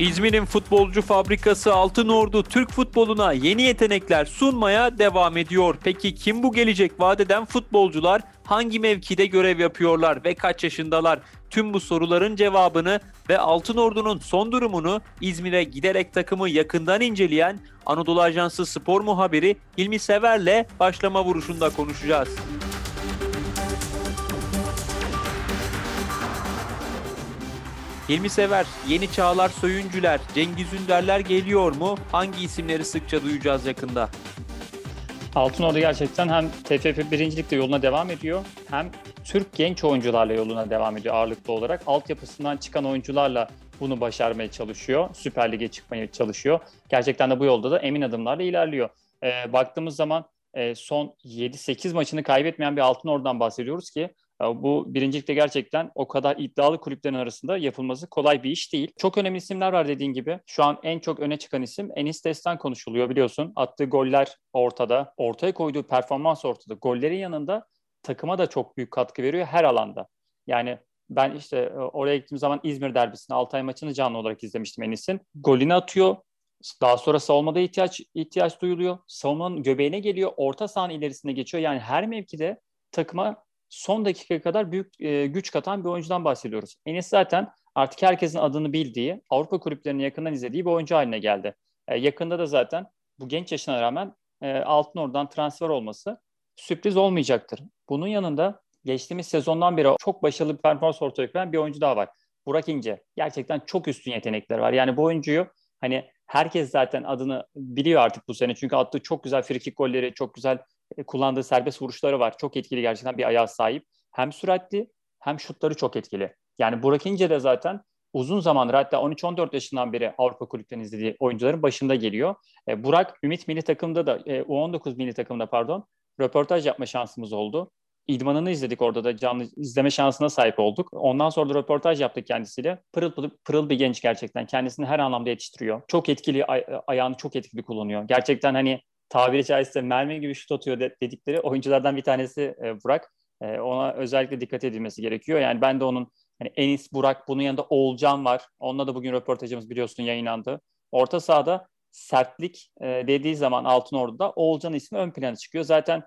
İzmir'in futbolcu fabrikası Altın Ordu Türk futboluna yeni yetenekler sunmaya devam ediyor. Peki kim bu gelecek vadeden futbolcular? Hangi mevkide görev yapıyorlar ve kaç yaşındalar? Tüm bu soruların cevabını ve Altın Ordu'nun son durumunu İzmir'e giderek takımı yakından inceleyen Anadolu Ajansı spor muhabiri Hilmi Sever'le başlama vuruşunda konuşacağız. Hilmi Sever, Yeni Çağlar Söyüncüler, Cengiz Ünderler geliyor mu? Hangi isimleri sıkça duyacağız yakında? Altınordu gerçekten hem TFF birincilikte yoluna devam ediyor hem Türk genç oyuncularla yoluna devam ediyor ağırlıklı olarak. Altyapısından çıkan oyuncularla bunu başarmaya çalışıyor. Süper Lig'e çıkmaya çalışıyor. Gerçekten de bu yolda da emin adımlarla ilerliyor. Ee, baktığımız zaman e, son 7-8 maçını kaybetmeyen bir Altınordu'dan bahsediyoruz ki bu birincilikte gerçekten o kadar iddialı kulüplerin arasında yapılması kolay bir iş değil. Çok önemli isimler var dediğin gibi. Şu an en çok öne çıkan isim Enis Destan konuşuluyor biliyorsun. Attığı goller ortada. Ortaya koyduğu performans ortada. Gollerin yanında takıma da çok büyük katkı veriyor her alanda. Yani ben işte e, oraya gittiğim zaman İzmir derbisini Altay maçını canlı olarak izlemiştim Enis'in. Golünü atıyor. Daha sonra savunmada ihtiyaç ihtiyaç duyuluyor. Savunmanın göbeğine geliyor. Orta sahanın ilerisine geçiyor. Yani her mevkide takıma son dakika kadar büyük e, güç katan bir oyuncudan bahsediyoruz. Enes zaten artık herkesin adını bildiği, Avrupa kulüplerinin yakından izlediği bir oyuncu haline geldi. E, yakında da zaten bu genç yaşına rağmen e, Altınordu'dan transfer olması sürpriz olmayacaktır. Bunun yanında geçtiğimiz sezondan beri çok başarılı bir performans ortaya koyan bir oyuncu daha var. Burak İnce. Gerçekten çok üstün yetenekleri var. Yani bu oyuncuyu hani herkes zaten adını biliyor artık bu sene. Çünkü attığı çok güzel frikik golleri, çok güzel kullandığı serbest vuruşları var. Çok etkili gerçekten bir ayağa sahip. Hem süratli hem şutları çok etkili. Yani Burak İnce de zaten uzun zamandır hatta 13-14 yaşından beri Avrupa kulüpten izlediği oyuncuların başında geliyor. E, Burak Ümit milli takımda da e, U19 milli takımda pardon röportaj yapma şansımız oldu. İdmanını izledik orada da canlı izleme şansına sahip olduk. Ondan sonra da röportaj yaptık kendisiyle. Pırıl pırıl, pırıl bir genç gerçekten. Kendisini her anlamda yetiştiriyor. Çok etkili, ay- ayağını çok etkili kullanıyor. Gerçekten hani tabiri caizse mermi gibi şut atıyor dedikleri oyunculardan bir tanesi e, Burak. E, ona özellikle dikkat edilmesi gerekiyor. Yani ben de onun hani Enis, Burak, bunun yanında Oğulcan var. Onunla da bugün röportajımız biliyorsun yayınlandı. Orta sahada sertlik e, dediği zaman Altın Ordu'da Oğulcan ismi ön plana çıkıyor. Zaten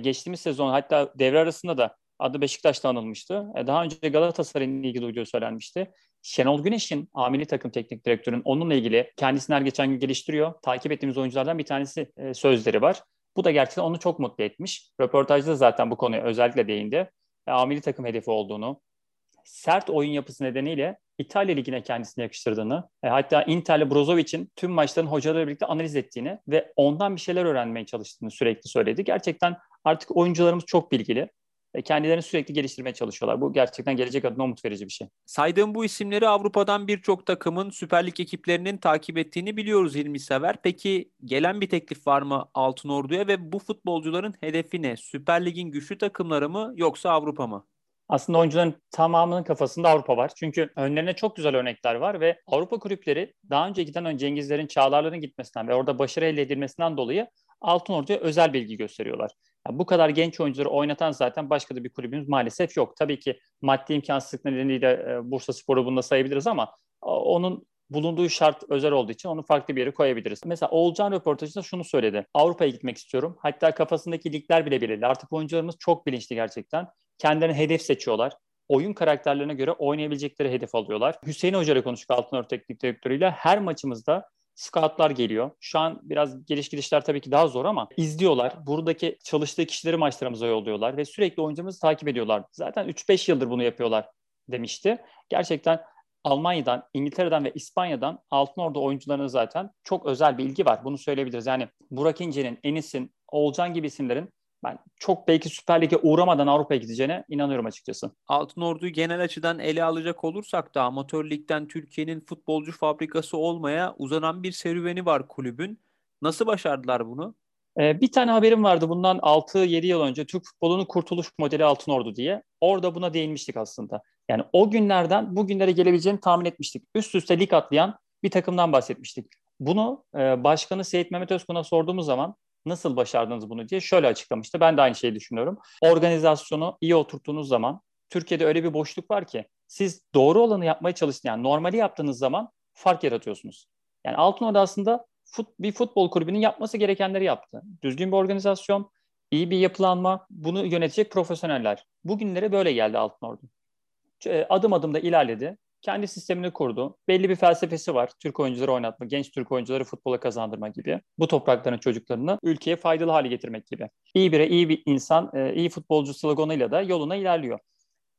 geçtiğimiz sezon hatta devre arasında da adı Beşiktaş'ta anılmıştı. E, daha önce Galatasaray'ın ilgili duyduğu söylenmişti. Şenol Güneş'in amili takım teknik direktörün onunla ilgili kendisini her geçen gün geliştiriyor. Takip ettiğimiz oyunculardan bir tanesi e, sözleri var. Bu da gerçekten onu çok mutlu etmiş. Röportajda zaten bu konuya özellikle değindi. E, amili takım hedefi olduğunu, sert oyun yapısı nedeniyle İtalya Ligi'ne kendisini yakıştırdığını, e, hatta Inter'le Brozovic'in tüm maçların hocalarıyla birlikte analiz ettiğini ve ondan bir şeyler öğrenmeye çalıştığını sürekli söyledi. Gerçekten artık oyuncularımız çok bilgili kendilerini sürekli geliştirmeye çalışıyorlar. Bu gerçekten gelecek adına umut verici bir şey. Saydığım bu isimleri Avrupa'dan birçok takımın Süper Lig ekiplerinin takip ettiğini biliyoruz Hilmi Sever. Peki gelen bir teklif var mı Altın Ordu'ya ve bu futbolcuların hedefi ne? Süper Lig'in güçlü takımları mı yoksa Avrupa mı? Aslında oyuncuların tamamının kafasında Avrupa var. Çünkü önlerine çok güzel örnekler var ve Avrupa kulüpleri daha önce giden Cengizlerin, Çağlarların gitmesinden ve orada başarı elde edilmesinden dolayı Altın Ordu'ya özel bilgi gösteriyorlar. Yani bu kadar genç oyuncuları oynatan zaten başka da bir kulübümüz maalesef yok. Tabii ki maddi imkansızlık nedeniyle e, Bursa Spor'u bunda sayabiliriz ama onun bulunduğu şart özel olduğu için onu farklı bir yere koyabiliriz. Mesela Oğulcan röportajında şunu söyledi. Avrupa'ya gitmek istiyorum. Hatta kafasındaki ligler bile belirli. Artık oyuncularımız çok bilinçli gerçekten. Kendilerine hedef seçiyorlar. Oyun karakterlerine göre oynayabilecekleri hedef alıyorlar. Hüseyin Hoca ile konuştuk Altınörü Teknik Direktörüyle. Her maçımızda scoutlar geliyor. Şu an biraz geliş gidişler tabii ki daha zor ama izliyorlar. Buradaki çalıştığı kişileri maçlarımıza yolluyorlar ve sürekli oyuncumuzu takip ediyorlar. Zaten 3-5 yıldır bunu yapıyorlar demişti. Gerçekten Almanya'dan, İngiltere'den ve İspanya'dan Altın Ordu oyuncularına zaten çok özel bir ilgi var. Bunu söyleyebiliriz. Yani Burak İnce'nin, Enis'in, Olcan gibi isimlerin ben çok belki Süper Lig'e uğramadan Avrupa'ya gideceğine inanıyorum açıkçası. Altın Ordu'yu genel açıdan ele alacak olursak da amatör ligden Türkiye'nin futbolcu fabrikası olmaya uzanan bir serüveni var kulübün. Nasıl başardılar bunu? Ee, bir tane haberim vardı bundan 6-7 yıl önce Türk futbolunun kurtuluş modeli Altın Ordu diye. Orada buna değinmiştik aslında. Yani o günlerden bugünlere gelebileceğini tahmin etmiştik. Üst üste lig atlayan bir takımdan bahsetmiştik. Bunu e, Başkanı Seyit Mehmet Özkun'a sorduğumuz zaman nasıl başardınız bunu diye şöyle açıklamıştı. Ben de aynı şeyi düşünüyorum. Organizasyonu iyi oturttuğunuz zaman Türkiye'de öyle bir boşluk var ki siz doğru olanı yapmaya çalıştığınız yani normali yaptığınız zaman fark yaratıyorsunuz. Yani Altınordu aslında fut, bir futbol kulübünün yapması gerekenleri yaptı. Düzgün bir organizasyon, iyi bir yapılanma, bunu yönetecek profesyoneller. Bugünlere böyle geldi Altınordu. E, adım adım da ilerledi. Kendi sistemini kurdu. Belli bir felsefesi var. Türk oyuncuları oynatma, genç Türk oyuncuları futbola kazandırma gibi. Bu toprakların çocuklarını ülkeye faydalı hale getirmek gibi. İyi bire iyi bir insan, e, iyi futbolcu sloganıyla da yoluna ilerliyor.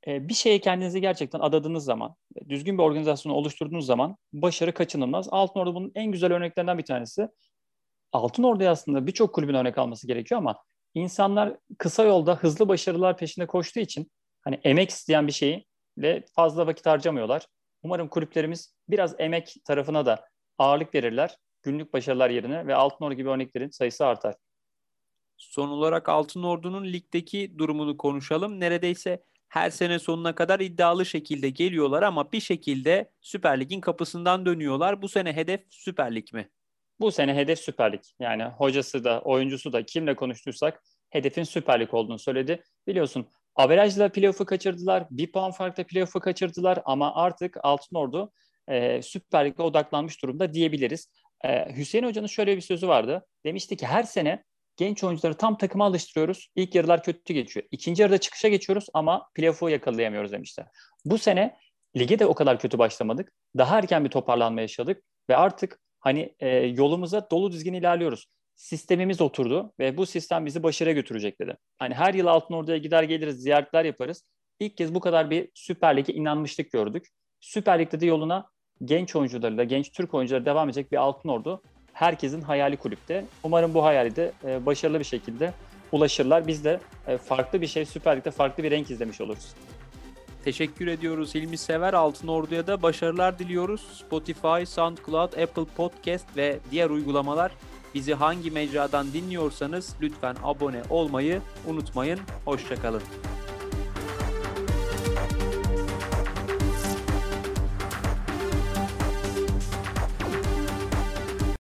E, bir şeye kendinizi gerçekten adadığınız zaman, düzgün bir organizasyonu oluşturduğunuz zaman başarı kaçınılmaz. Altınordu bunun en güzel örneklerinden bir tanesi. Altınordu'ya aslında birçok kulübün örnek alması gerekiyor ama insanlar kısa yolda hızlı başarılar peşinde koştuğu için hani emek isteyen bir şeyi ve fazla vakit harcamıyorlar. Umarım kulüplerimiz biraz emek tarafına da ağırlık verirler. Günlük başarılar yerine ve Altınordu gibi örneklerin sayısı artar. Son olarak Altın Ordu'nun ligdeki durumunu konuşalım. Neredeyse her sene sonuna kadar iddialı şekilde geliyorlar ama bir şekilde Süper Lig'in kapısından dönüyorlar. Bu sene hedef Süper Lig mi? Bu sene hedef Süper Lig. Yani hocası da, oyuncusu da kimle konuştuysak hedefin Süper Lig olduğunu söyledi. Biliyorsun averajla playoff'u kaçırdılar. Bir puan farkla playoff'u kaçırdılar ama artık Altınordu e, Süper Lig'e odaklanmış durumda diyebiliriz. E, Hüseyin Hoca'nın şöyle bir sözü vardı. Demişti ki her sene genç oyuncuları tam takıma alıştırıyoruz. İlk yarılar kötü geçiyor. İkinci yarıda çıkışa geçiyoruz ama playoff'u yakalayamıyoruz demişler. Bu sene lige de o kadar kötü başlamadık. Daha erken bir toparlanma yaşadık ve artık hani e, yolumuza dolu dizgin ilerliyoruz. Sistemimiz oturdu ve bu sistem bizi başarıya götürecek dedi. Hani her yıl Altın Ordu'ya gider geliriz, ziyaretler yaparız. İlk kez bu kadar bir Süper Lig'e inanmışlık gördük. Süper Lig'de de yoluna genç oyuncularıyla, genç Türk oyuncuları devam edecek bir Altın Ordu herkesin hayali kulüpte. Umarım bu hayali de e, başarılı bir şekilde ulaşırlar. Biz de e, farklı bir şey Süper Lig'de farklı bir renk izlemiş oluruz. Teşekkür ediyoruz Hilmi Sever. Altın Ordu'ya da başarılar diliyoruz. Spotify, SoundCloud, Apple Podcast ve diğer uygulamalar bizi hangi mecradan dinliyorsanız lütfen abone olmayı unutmayın. Hoşçakalın.